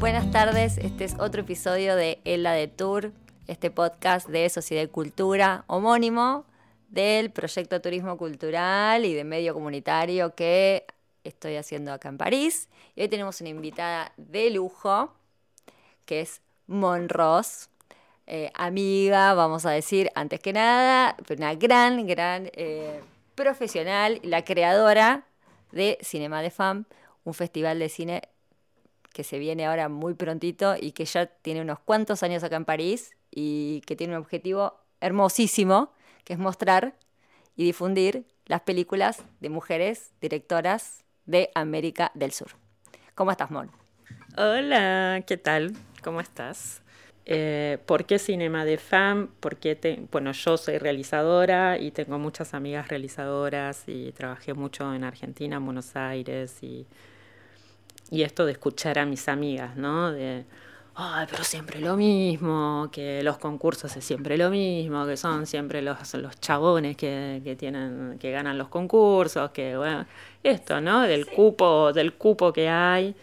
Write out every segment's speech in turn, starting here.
Buenas tardes, este es otro episodio de Ella de Tour, este podcast de Sociedad y Cultura homónimo del proyecto Turismo Cultural y de medio comunitario que estoy haciendo acá en París. Y hoy tenemos una invitada de lujo, que es Mon Ross, eh, amiga, vamos a decir, antes que nada, una gran, gran eh, profesional, la creadora de Cinema de Fam, un festival de cine que se viene ahora muy prontito y que ya tiene unos cuantos años acá en París y que tiene un objetivo hermosísimo, que es mostrar y difundir las películas de mujeres directoras de América del Sur. ¿Cómo estás, Mon? Hola, ¿qué tal? ¿Cómo estás? Eh, ¿Por qué Cinema de Fam? Porque bueno, yo soy realizadora y tengo muchas amigas realizadoras y trabajé mucho en Argentina, en Buenos Aires y y esto de escuchar a mis amigas, ¿no? De, ay, pero siempre lo mismo, que los concursos es siempre lo mismo, que son siempre los, los chabones que, que tienen, que ganan los concursos, que bueno, esto, ¿no? Del cupo, del cupo que hay.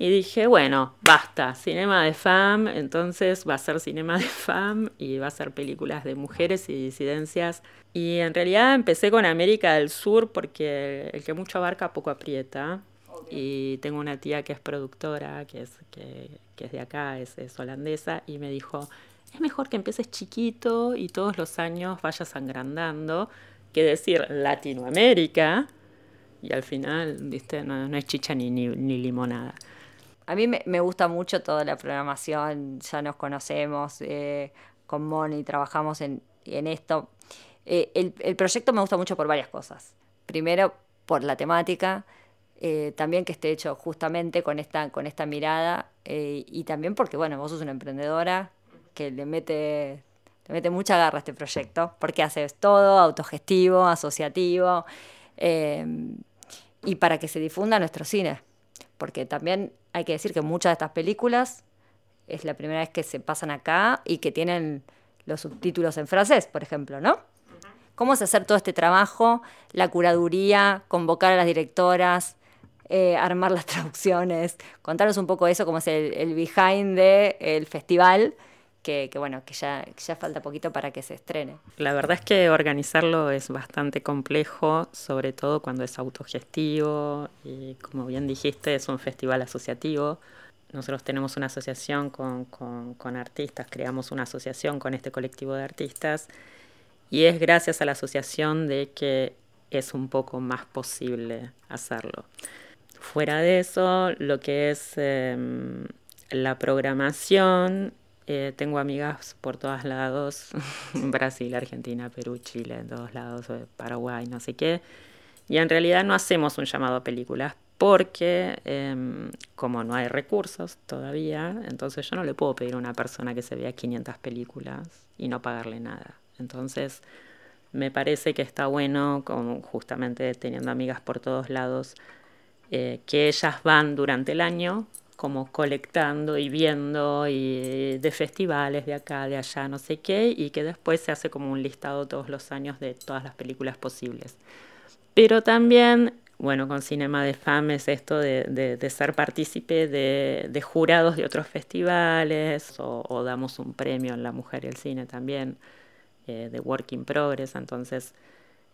Y dije, bueno, basta, cinema de fam, entonces va a ser cinema de fam y va a ser películas de mujeres y disidencias. Y en realidad empecé con América del Sur porque el que mucho abarca poco aprieta. Y tengo una tía que es productora, que es, que, que es de acá, es, es, holandesa, y me dijo, es mejor que empieces chiquito y todos los años vayas agrandando que decir Latinoamérica y al final, viste, no, no es chicha ni, ni, ni, limonada. A mí me, gusta mucho toda la programación, ya nos conocemos, eh, con Moni trabajamos en, esto. Eh, el, proyecto me gusta mucho por varias cosas. Primero, por la temática, eh, también que esté hecho justamente con esta, mirada eh, y también porque, bueno, vos sos una emprendedora que le mete, mucha garra a este proyecto, porque haces todo autogestivo, asociativo, y para que se difunda nuestro cine, porque también hay que decir que muchas de estas películas es la primera vez que se pasan acá y que tienen los subtítulos en francés, por ejemplo, ¿no? ¿Cómo es hacer todo este trabajo, la curaduría, convocar a las directoras, eh, armar las traducciones, contaros un poco eso, como es el, behind del el festival, que, que, bueno, que ya, ya falta poquito para que se estrene. La verdad es que organizarlo es bastante complejo, sobre todo cuando es autogestivo y como bien dijiste, es un festival asociativo. Nosotros tenemos una asociación con, con, con artistas, creamos una asociación con este colectivo de artistas y es gracias a la asociación de que es un poco más posible hacerlo. Fuera de eso, lo que es eh, la programación, eh, tengo amigas por todos lados, Brasil, Argentina, Perú, Chile, en todos lados, eh, Paraguay, no sé qué. Y en realidad no hacemos un llamado a películas porque eh, como no hay recursos todavía, entonces yo no le puedo pedir a una persona que se vea 500 películas y no pagarle nada. Entonces me parece que está bueno, como justamente teniendo amigas por todos lados, eh, que ellas van durante el año como colectando y viendo y de festivales de acá, de allá, no sé qué, y que después se hace como un listado todos los años de todas las películas posibles. Pero también, bueno, con Cinema de Fame es esto de, de, de ser partícipe de, de, jurados de otros festivales, o, o, damos un premio en La Mujer y el Cine también, eh, de Work in Progress, entonces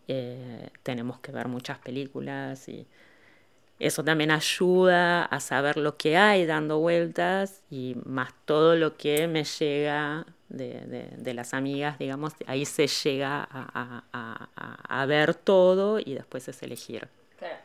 eh, tenemos que ver muchas películas y eso también ayuda a saber lo que hay dando vueltas y más todo lo que me llega de, de, de las amigas, digamos, ahí se llega a, a, a, a, ver todo y después es elegir.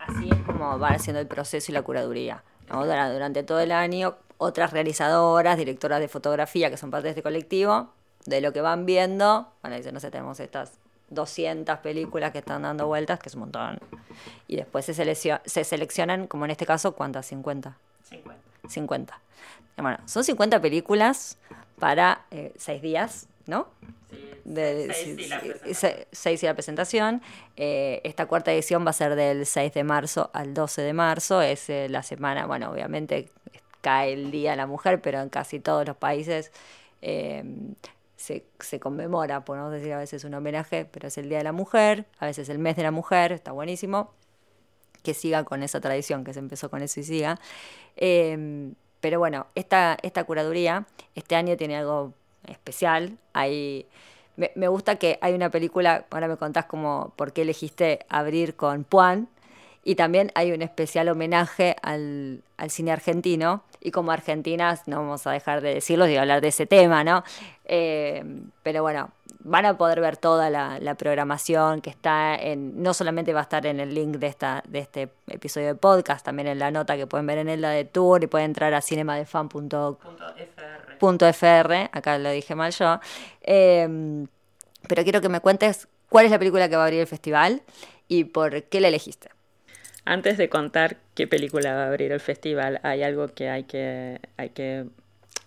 Así es como va haciendo el proceso y la curaduría. ¿no? Durante todo el año, otras realizadoras, directoras de fotografía que son parte de este colectivo, de lo que van viendo, bueno, dicen, no sé, tenemos estas 200 películas que están dando vueltas, que es un montón. Y después se, seleccion se seleccionan, como en este caso, ¿cuántas? 50. 50. 50. Bueno, son 50 películas para 6 eh, días, ¿no? Sí, de, seis, y la presentación. seis y la presentación. Eh, esta cuarta edición va a ser del 6 de marzo al 12 de marzo. Es eh, la semana, bueno, obviamente cae el Día de la Mujer, pero en casi todos los países se, conmemora, podemos decir a veces un homenaje, pero es el Día de la Mujer, a veces el mes de la mujer, está buenísimo, que siga con esa tradición, que se empezó con eso y siga. Em, pero bueno, esta, esta curaduría este año tiene algo especial. Hay, me, me, gusta que hay una película, ahora me contás como por qué elegiste abrir con Puan, y también hay un especial homenaje al, cine argentino. Y como argentinas, no vamos a dejar de decirlo y hablar de ese tema, ¿no? Eh, pero bueno, van a poder ver toda la, programación que está en. No solamente va a estar en el link de, esta, de este episodio de podcast, también en la nota que pueden ver en el la de tour y pueden entrar a cinemadefan.fr. Acá lo dije mal yo. Eh, pero quiero que me cuentes cuál es la película que va a abrir el festival y por qué la elegiste. Antes de contar qué película va a abrir el festival, hay algo que hay que, hay que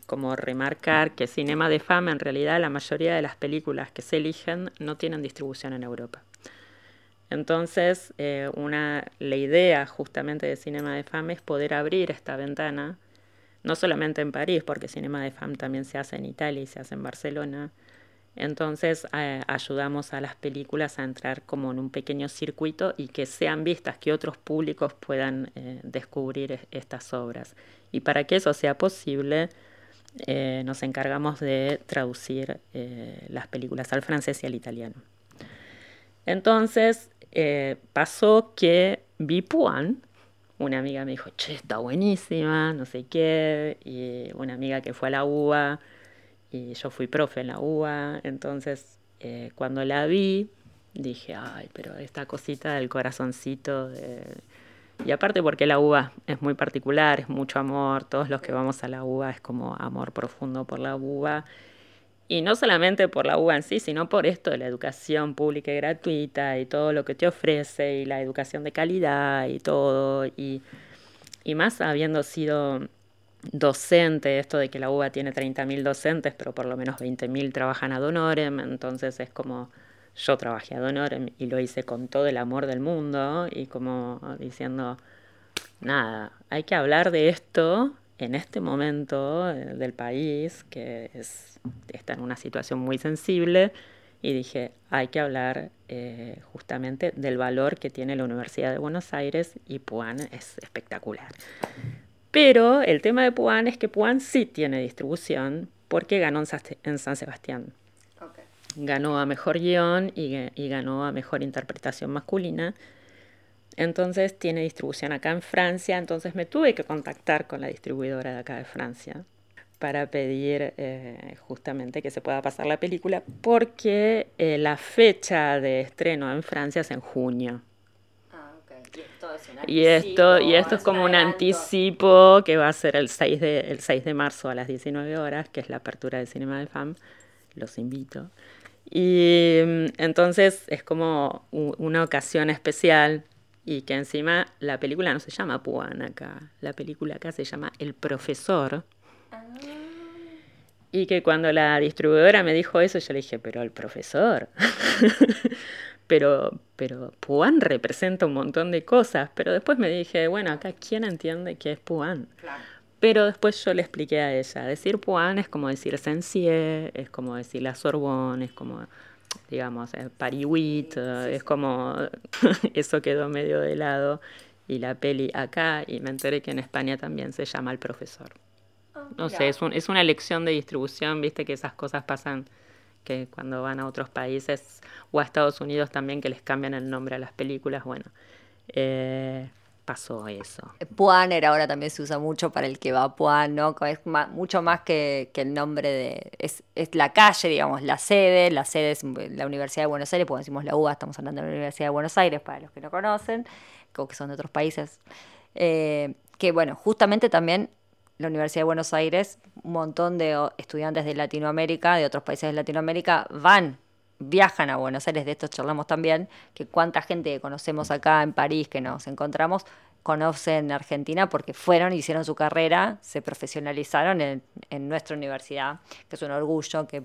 como remarcar que Cinema de Fama, en realidad la mayoría de las películas que se eligen no tienen distribución en Europa. Entonces, eh, una, la idea justamente de Cinema de Fama es poder abrir esta ventana, no solamente en París, porque Cinema de Fama también se hace en Italia y se hace en Barcelona, entonces eh, ayudamos a las películas a entrar como en un pequeño circuito y que sean vistas, que otros públicos puedan eh, descubrir estas obras. Y para que eso sea posible, eh, nos encargamos de traducir las películas al francés y al italiano. Entonces pasó que vi Puan, una amiga me dijo, che, está buenísima, no sé qué, y una amiga que fue a la UBA yo fui profe en la UBA, entonces eh, cuando la vi dije, ay, pero esta cosita del corazoncito, y aparte porque la UBA es muy particular, es mucho amor, todos los que vamos a la UBA es como amor profundo por la UBA, y no solamente por la UBA en sí, sino por esto de la educación pública y gratuita y todo lo que te ofrece y la educación de calidad y todo, y más habiendo sido docente, esto de que la UBA tiene 30.000 docentes, pero por lo menos 20.000 trabajan a Donorem, entonces es como yo trabajé a Donorem y lo hice con todo el amor del mundo y como diciendo, nada, hay que hablar de esto en este momento eh, del país que es, está en una situación muy sensible y dije, hay que hablar eh, justamente del valor que tiene la Universidad de Buenos Aires y Puan es espectacular. Pero el tema de Puan es que Puan sí tiene distribución porque ganó en San Sebastián. Ganó a mejor guion y, ganó a mejor interpretación masculina. Entonces tiene distribución acá en Francia. Entonces me tuve que contactar con la distribuidora de acá de Francia para pedir eh, justamente que se pueda pasar la película porque eh, la fecha de estreno en Francia es en junio. Y esto, y esto es como un anticipo que va a ser el 6, de, el 6 de marzo a las 19 horas, que es la apertura del Cinema de FAM. Los invito. Y mm, entonces es como una ocasión especial y que encima la película no se llama Puan acá, la película acá se llama El Profesor. Ah. Y que cuando la distribuidora me dijo eso, yo le dije, pero el profesor. pero, pero Puan representa un montón de cosas, pero después me dije, bueno, acá quién entiende qué es Puan. Pero después yo le expliqué a ella, decir Puan es como decir Sensier, es como decir la Sorbonne, es como, digamos, eh, Parihuit, es como, eso quedó medio de lado. Y la peli acá, y me enteré que en España también se llama El Profesor. Ah, no sé, es, un, es una lección de distribución, viste que esas cosas pasan que cuando van a otros países o a Estados Unidos también que les cambian el nombre a las películas, bueno, eh, pasó eso. Puaner ahora también se usa mucho para el que va a Puan, ¿no? Es mucho más que, el nombre de... Es, la calle, digamos, la sede, la sede es la Universidad de Buenos Aires, porque decimos la UBA, estamos hablando de la Universidad de Buenos Aires, para los que no conocen, o que son de otros países. Eh, que bueno, justamente también la Universidad de Buenos Aires, un montón de estudiantes de Latinoamérica, de otros países de Latinoamérica, van, viajan a Buenos Aires, de esto charlamos también, que cuánta gente que conocemos acá en París, que nos encontramos, conocen Argentina porque fueron, hicieron su carrera, se profesionalizaron en, nuestra universidad, que es un orgullo que,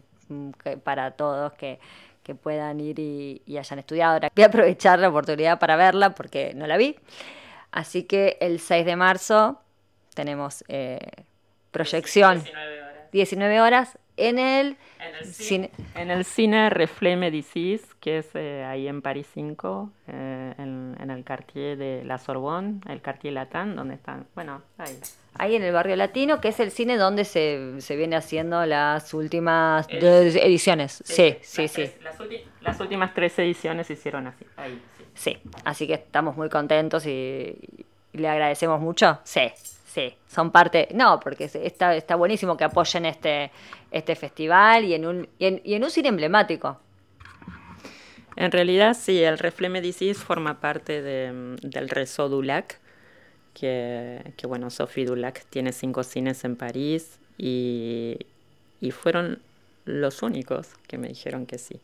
para todos que, puedan ir y, y hayan estudiado. Voy a aprovechar la oportunidad para verla porque no la vi. Así que el 6 de marzo tenemos eh, proyección. 19 horas. en el, cine. En el cine Reflet Médicis, que es eh, ahí en París 5, eh, en, el quartier de la Sorbonne, el quartier Latin, donde están, bueno, ahí. Ahí en el barrio latino, que es el cine donde se, se viene haciendo las últimas ediciones. Sí, sí, sí. las, últimas tres ediciones se hicieron así. Ahí, sí. así que estamos muy contentos y le agradecemos mucho. Sí, Sí, son parte, no, porque está, está buenísimo que apoyen este, este festival y en, un, y en, un cine emblemático. En realidad sí, el Refle Médicis forma parte de, del Rezo Dulac, que, que, bueno, Sophie Dulac tiene cinco cines en París y, y fueron los únicos que me dijeron que sí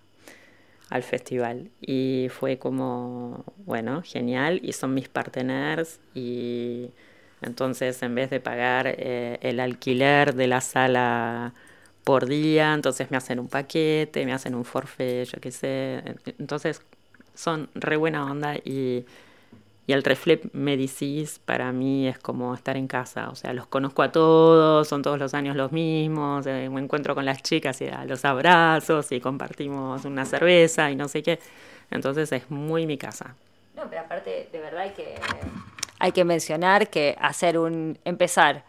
al festival y fue como, bueno, genial y son mis parteners y entonces, en vez de pagar eh, el alquiler de la sala por día, entonces me hacen un paquete, me hacen un forfait, yo qué sé. Entonces, son re buena onda y, y el Reflep Medicis para mí es como estar en casa. O sea, los conozco a todos, son todos los años los mismos, eh, me encuentro con las chicas y a los abrazos y compartimos una cerveza y no sé qué. Entonces, es muy mi casa. No, pero aparte, de verdad que hay que mencionar que hacer un, empezar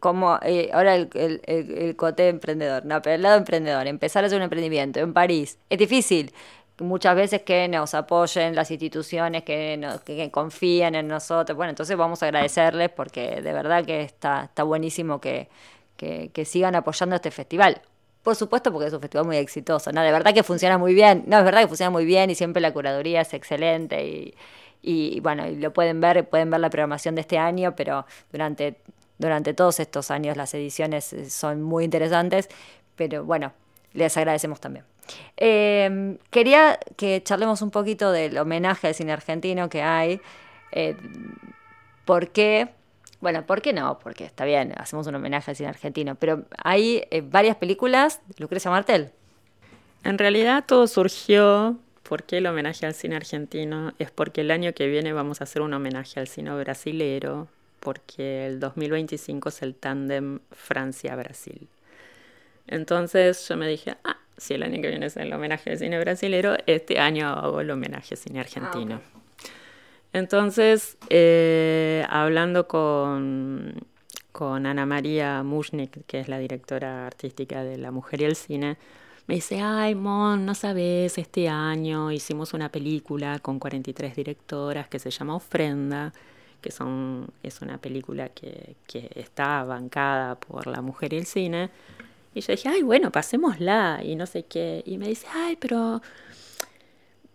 como eh, ahora el, el, el, cote emprendedor, no, pero el lado emprendedor, empezar a hacer un emprendimiento en París, es difícil. Muchas veces que nos apoyen las instituciones, que, que, confíen en nosotros. Bueno, entonces vamos a agradecerles porque de verdad que está, está buenísimo que, que, que sigan apoyando este festival. Por supuesto, porque es un festival muy exitoso, ¿no? De verdad que funciona muy bien, no, es verdad que funciona muy bien y siempre la curaduría es excelente y, y bueno, lo pueden ver, pueden ver la programación de este año, pero durante, durante todos estos años las ediciones eh, son muy interesantes, pero bueno, les agradecemos también. Em, quería que charlemos un poquito del homenaje al cine argentino que hay. Eh, ¿Por qué? Bueno, ¿por qué no? Porque está bien, hacemos un homenaje al cine argentino, pero hay eh, varias películas Lucrecia Martel. En realidad todo surgió ¿Por qué el homenaje al cine argentino? Es porque el año que viene vamos a hacer un homenaje al cine brasilero, porque el 2025 es el tándem Francia-Brasil. Entonces yo me dije, ah, si el año que viene es el homenaje al cine brasilero, este año hago el homenaje al cine ah, argentino. Entonces, eh, hablando con, con Ana María Mushnik, que es la directora artística de La Mujer y el Cine, me dice, ay, Mon, no sabes, este año hicimos una película con 43 directoras que se llama Ofrenda, que son, es una película que, que está bancada por la mujer y el cine. Y yo dije, ay, bueno, pasémosla y no sé qué. Y me dice, ay, pero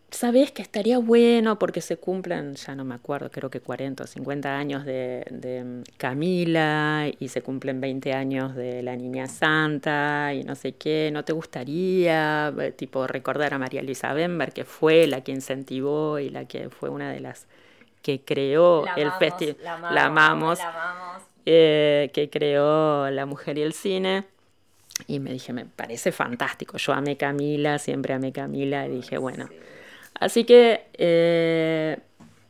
sabes que estaría bueno porque se cumplen, ya no me acuerdo, creo que 40 o 50 años de, de, Camila y se cumplen 20 años de la Niña Santa y no sé qué, ¿no te gustaría eh, tipo recordar a María Luisa Bember que fue la que incentivó y la que fue una de las que creó el festival, la amamos, eh, que creó La Mujer y el Cine? Y me dije, me parece fantástico. Yo amé Camila, siempre amé Camila y dije, bueno, Así que, eh,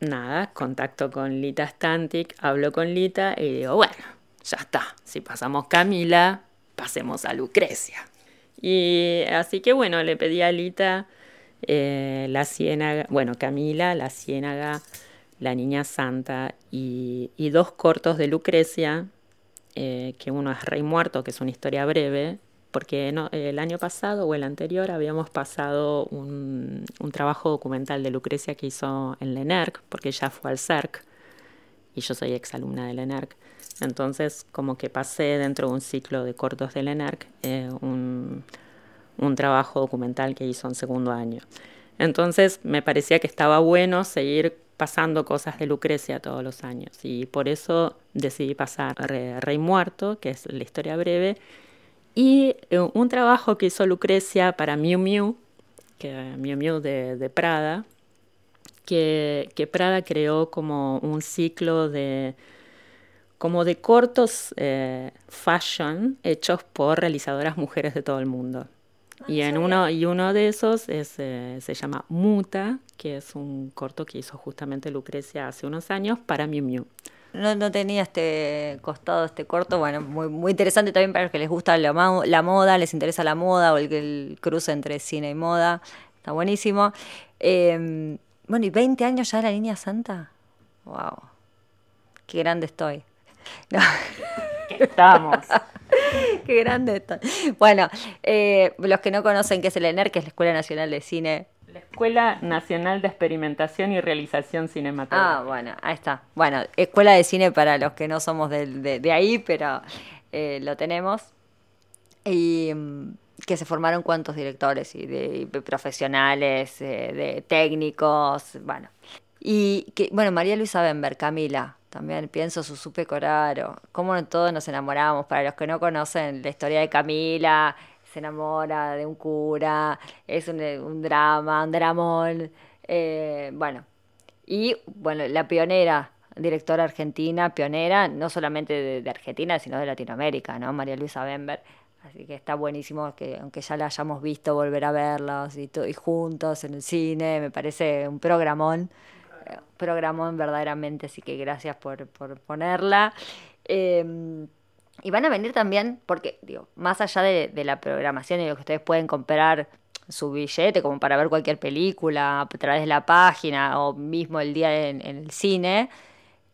nada, contacto con Lita Stantic, hablo con Lita y digo, bueno, ya está, si pasamos Camila, pasemos a Lucrecia. Y así que bueno, le pedí a Lita eh, la ciénaga, bueno, Camila, la ciénaga, la niña santa y, dos cortos de Lucrecia, eh, que uno es Rey Muerto, que es una historia breve, porque el año pasado o el anterior habíamos pasado un, trabajo documental de Lucrecia que hizo en Lenerc, porque ella fue al CERC y yo soy exalumna de Lenerc. Entonces, como que pasé dentro de un ciclo de cortos de Lenerc eh, un, un trabajo documental que hizo en segundo año. Entonces, me parecía que estaba bueno seguir pasando cosas de Lucrecia todos los años y por eso decidí pasar Rey Muerto, que es la historia breve, y eh, un trabajo que hizo Lucrecia para Miu Miu, que Miu Miu de, Prada, que, que, Prada creó como un ciclo de como de cortos eh, fashion hechos por realizadoras mujeres de todo el mundo. y en uno y uno de esos es, eh, se llama Muta, que es un corto que hizo justamente Lucrecia hace unos años para Miu Miu. No, no tenía este costado, este corto, bueno, muy, muy interesante también para los que les gusta la, moda, les interesa la moda o el, el, cruce entre cine y moda, está buenísimo. Em, bueno, ¿y 20 años ya de la línea santa? ¡Wow! ¡Qué grande estoy! Estamos. Qué grande estoy. Bueno, eh, los que no conocen qué es el ENER, que es la Escuela Nacional de Cine. La Escuela Nacional de Experimentación y Realización Cinematográfica. Ah, bueno, ahí está. Bueno, Escuela de Cine para los que no somos de, ahí, pero eh, lo tenemos. Y mm, que se formaron cuantos directores y de, profesionales, eh, de técnicos, bueno. Y que, bueno, María Luisa Bember, Camila, también pienso su supe Coraro, cómo todos nos enamoramos. Para los que no conocen la historia de Camila, se enamora de un cura, es un, drama, un dramón. Eh, bueno, y bueno, la pionera, directora argentina, pionera, no solamente de, Argentina, sino de Latinoamérica, ¿no? María Luisa Bember. Así que está buenísimo que aunque ya la hayamos visto, volver a verlos y, juntos en el cine, me parece un programón programón verdaderamente, así que gracias por, ponerla. Em, y van a venir también, porque, digo, más allá de, la programación y lo que ustedes pueden comprar su billete como para ver cualquier película a través de la página o mismo el día en, el cine,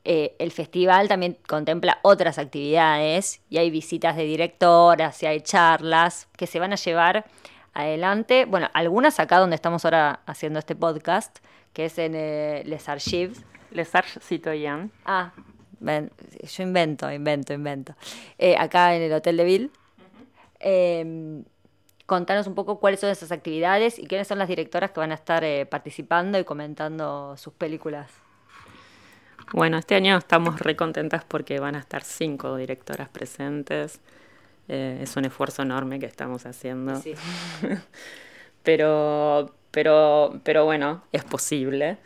eh, el festival también contempla otras actividades y hay visitas de directoras y hay charlas que se van a llevar adelante. Bueno, algunas acá donde estamos ahora haciendo este podcast, que es en eh, Les Archives. Les Archives Citoyen. Ah, yo invento, invento, invento. Eh, acá en el Hotel de Ville. Em, contanos un poco cuáles son esas actividades y quiénes son las directoras que van a estar eh, participando y comentando sus películas. Bueno, este año estamos recontentas porque van a estar cinco directoras presentes. es un esfuerzo enorme que estamos haciendo. Sí. pero pero, pero bueno, es posible.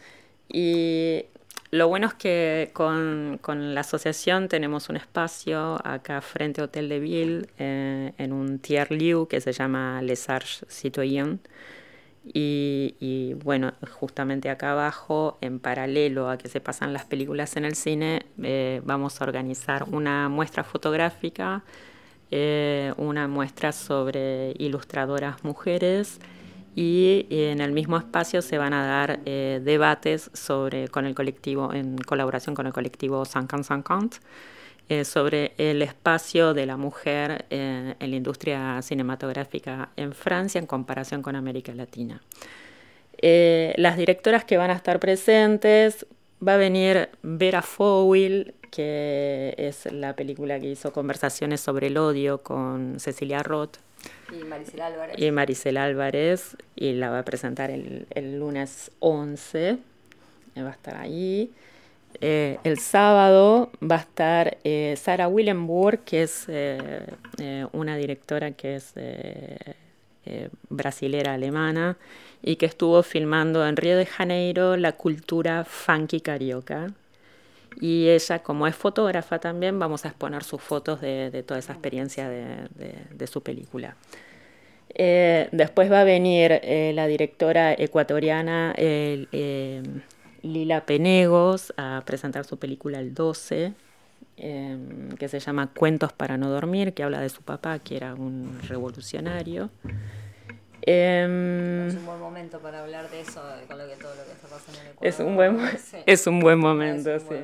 Y lo bueno es que con, con, la asociación tenemos un espacio acá frente a Hotel de Ville, eh, en un tier lieu que se llama Les Arches Citoyens. Y, y, bueno, justamente acá abajo, en paralelo a que se pasan las películas en el cine, eh, vamos a organizar una muestra fotográfica, eh, una muestra sobre ilustradoras mujeres y en el mismo espacio se van a dar eh, debates sobre, con el colectivo, en colaboración con el colectivo Sankan Sankant, eh, sobre el espacio de la mujer en la industria cinematográfica en Francia en comparación con América Latina. Eh, las directoras que van a estar presentes, va a venir Vera Fowil, que es la película que hizo Conversaciones sobre el odio con Cecilia Roth, y Maricel Álvarez. Y Álvarez, y la va a presentar el, el lunes 11, eh, va a estar ahí. Eh, el sábado va a estar eh, Sara Willenburg, que es una directora que es brasilera alemana y que estuvo filmando en Río de Janeiro la cultura funky carioca. Y ella, como es fotógrafa también, vamos a exponer sus fotos de, toda esa experiencia de, su película. Eh, después va a venir eh, la directora ecuatoriana eh, Lila Penegos a presentar su película El 12, que se llama Cuentos para no dormir, que habla de su papá, que era un revolucionario. Em, es un buen momento para hablar de eso, con lo que, todo lo que está pasando en Ecuador. Es un buen, es un buen momento, sí.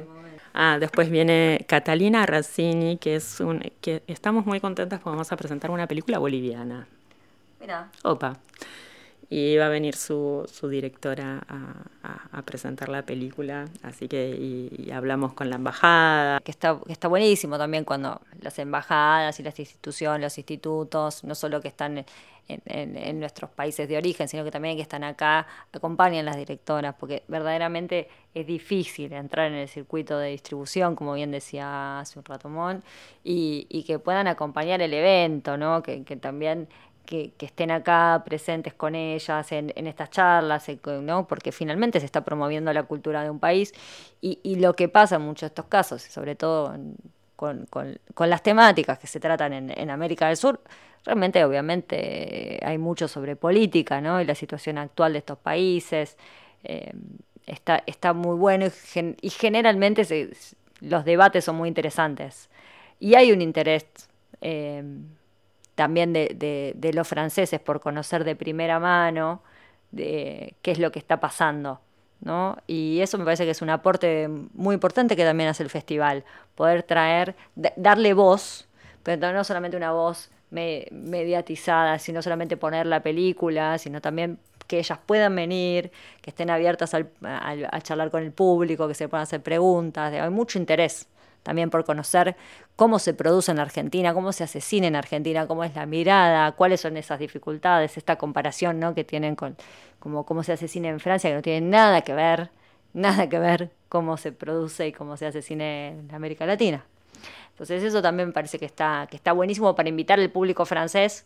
Ah, después viene Catalina Razzini, que es un, que estamos muy contentas porque vamos a presentar una película boliviana. Mira. Opa y va a venir su, su directora a, presentar la película, así que y, hablamos con la embajada. Que está, que está buenísimo también cuando las embajadas y las instituciones, los institutos, no solo que están en, en, nuestros países de origen, sino que también que están acá, acompañan las directoras, porque verdaderamente es difícil entrar en el circuito de distribución, como bien decía hace un rato Mon, y, y que puedan acompañar el evento, ¿no? que, que también que, estén acá presentes con ellas en, estas charlas, ¿no? porque finalmente se está promoviendo la cultura de un país y, lo que pasa en muchos de estos casos, sobre todo con, las temáticas que se tratan en, América del Sur. Realmente, obviamente, hay mucho sobre política, ¿no? Y la situación actual de estos países. Eh, está, está muy bueno y, generalmente los debates son muy interesantes. Y hay un interés eh, también de, de, los franceses por conocer de primera mano de qué es lo que está pasando. ¿no? Y eso me parece que es un aporte muy importante que también hace el festival, poder traer, darle voz, pero no solamente una voz mediatizada, sino solamente poner la película, sino también que ellas puedan venir, que estén abiertas al, a charlar con el público, que se puedan hacer preguntas, hay mucho interés también por conocer cómo se produce en Argentina, cómo se asesina en Argentina, cómo es la mirada, cuáles son esas dificultades, esta comparación ¿no? que tienen con cómo se asesina en Francia, que no tiene nada que ver, nada que ver cómo se produce y cómo se asesina en América Latina. Entonces eso también parece que está, que está buenísimo para invitar al público francés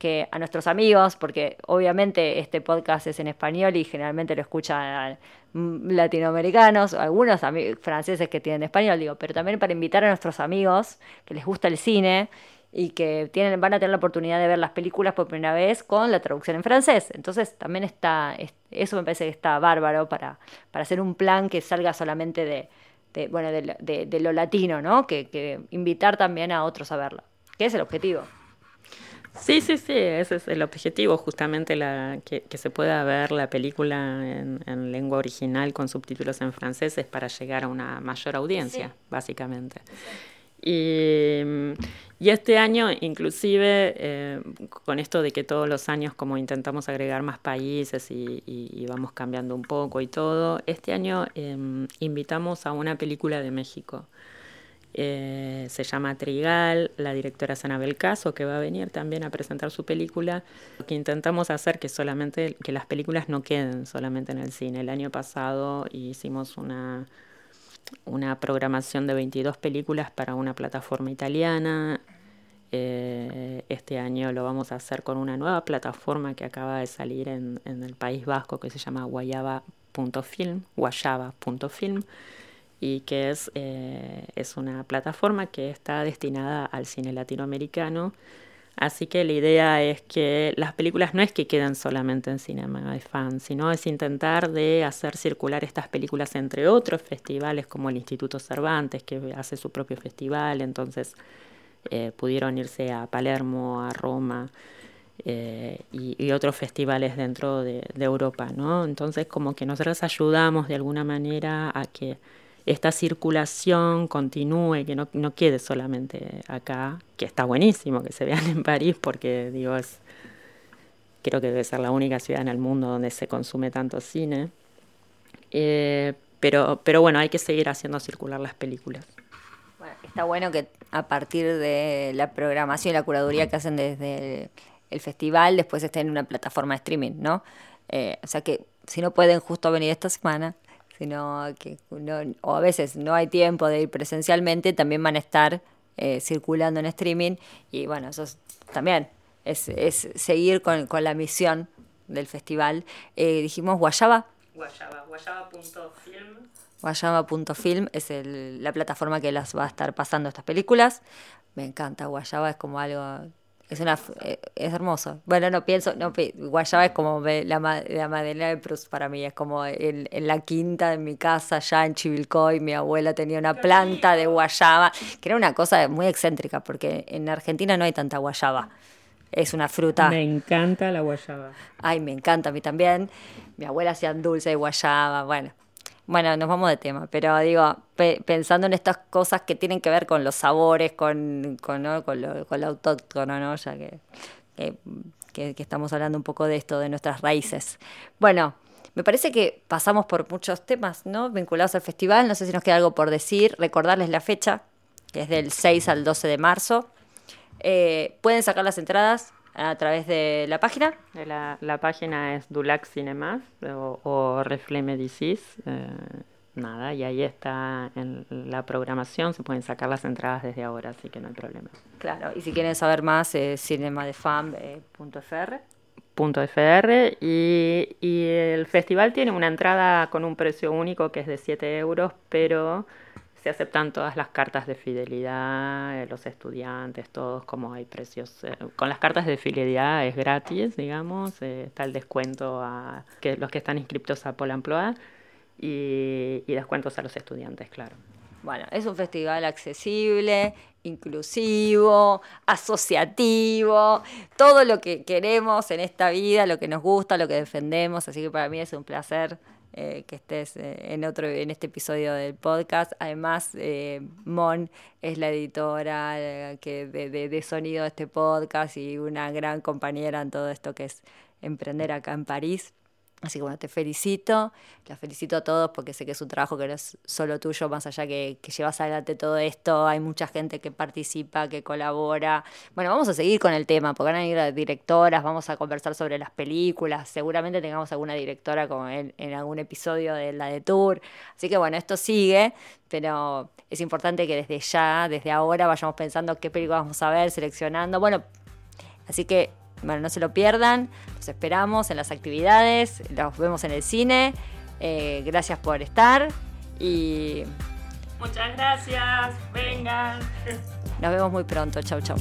que a nuestros amigos, porque obviamente este podcast es en español y generalmente lo escuchan mm, latinoamericanos, algunos franceses que tienen español, digo, pero también para invitar a nuestros amigos que les gusta el cine y que tienen, van a tener la oportunidad de ver las películas por primera vez con la traducción en francés. Entonces también está, eso me parece que está bárbaro para, para hacer un plan que salga solamente de, bueno, de, lo latino, ¿no? Que, que invitar también a otros a verlo, que es el objetivo. Sí, sí, sí, ese es el objetivo, justamente la, que, se pueda ver la película en, lengua original con subtítulos en francés es para llegar a una mayor audiencia, básicamente. Y, este año, inclusive, eh, con esto de que todos los años como intentamos agregar más países y, vamos cambiando un poco y todo, este año em, invitamos a una película de México eh, se llama Trigal, la directora es Anabel Caso, que va a venir también a presentar su película. Lo que intentamos hacer que solamente que las películas no queden solamente en el cine. El año pasado hicimos una, una programación de 22 películas para una plataforma italiana. Eh, este año lo vamos a hacer con una nueva plataforma que acaba de salir en, en el País Vasco que se llama guayaba.film, guayaba.film y que es, eh, es una plataforma que está destinada al cine latinoamericano. Así que la idea es que las películas no es que queden solamente en Cinema de Fan, sino es intentar de hacer circular estas películas entre otros festivales como el Instituto Cervantes, que hace su propio festival, entonces eh, pudieron irse a Palermo, a Roma eh, y, otros festivales dentro de, de Europa, ¿no? Entonces como que nosotros ayudamos de alguna manera a que esta circulación continúe, que no, no, quede solamente acá, que está buenísimo que se vean en París, porque digo, es, creo que debe ser la única ciudad en el mundo donde se consume tanto cine. Eh, pero, pero bueno, hay que seguir haciendo circular las películas. está bueno que a partir de la programación y la curaduría que hacen desde el, festival, después estén en una plataforma de streaming, ¿no? Eh, o sea que si no pueden justo venir esta semana, sino que o a veces no hay tiempo de ir presencialmente, también van a estar eh, circulando en streaming y bueno, eso también es, es seguir con, con, la misión del festival. Eh, dijimos Guayaba. Guayaba, guayaba.film. Guayaba.film es el, la plataforma que las va a estar pasando estas películas. Me encanta Guayaba, es como algo es una eh, es hermoso. Bueno, no pienso, no Guayaba es como la, la Madeleine de Proust para mí, es como en, la quinta de mi casa, ya en Chivilcoy, mi abuela tenía una planta de guayaba, que era una cosa muy excéntrica, porque en Argentina no hay tanta guayaba. Es una fruta. Me encanta la guayaba. Ay, me encanta a mí también. Mi abuela hacía dulce de guayaba, bueno. Bueno, nos vamos de tema, pero digo, pensando en estas cosas que tienen que ver con los sabores, con, con, ¿no? con, lo, con autóctono, ¿no? Ya que, que, estamos hablando un poco de esto, de nuestras raíces. Bueno, me parece que pasamos por muchos temas, ¿no? Vinculados al festival. No sé si nos queda algo por decir. Recordarles la fecha, que es del 6 al 12 de marzo. Eh, pueden sacar las entradas a través de la página. La, la página es Dulac Cinemas o, o Refle Medicis. Eh, nada, y ahí está en la programación, se pueden sacar las entradas desde ahora, así que no hay problema. Claro, y si quieren saber más, eh, cinemadefam.fr. .fr y, y el festival tiene una entrada con un precio único que es de 7 euros, pero se aceptan todas las cartas de fidelidad, los estudiantes, todos, como hay precios. con las cartas de fidelidad es gratis, digamos, está el descuento a que, los que están inscritos a Pol Emploi y, y descuentos a los estudiantes, claro. Bueno, es un festival accesible, inclusivo, asociativo, todo lo que queremos en esta vida, lo que nos gusta, lo que defendemos, así que para mí es un placer eh, que estés eh, en otro en este episodio del podcast. Además, eh, Mon es la editora que de, de, sonido de este podcast y una gran compañera en todo esto que es emprender acá en París. Así que bueno, te felicito, la felicito a todos porque sé que es un trabajo que no es solo tuyo, más allá que, que, llevas adelante todo esto, hay mucha gente que participa, que colabora. Bueno, vamos a seguir con el tema, porque van a ir directoras, vamos a conversar sobre las películas, seguramente tengamos alguna directora como en, en algún episodio de la de Tour. Así que bueno, esto sigue, pero es importante que desde ya, desde ahora, vayamos pensando qué películas vamos a ver, seleccionando. Bueno, así que bueno, no se lo pierdan, los esperamos en las actividades, los vemos en el cine. Eh, gracias por estar y... Muchas gracias, vengan. Nos vemos muy pronto, chau chau.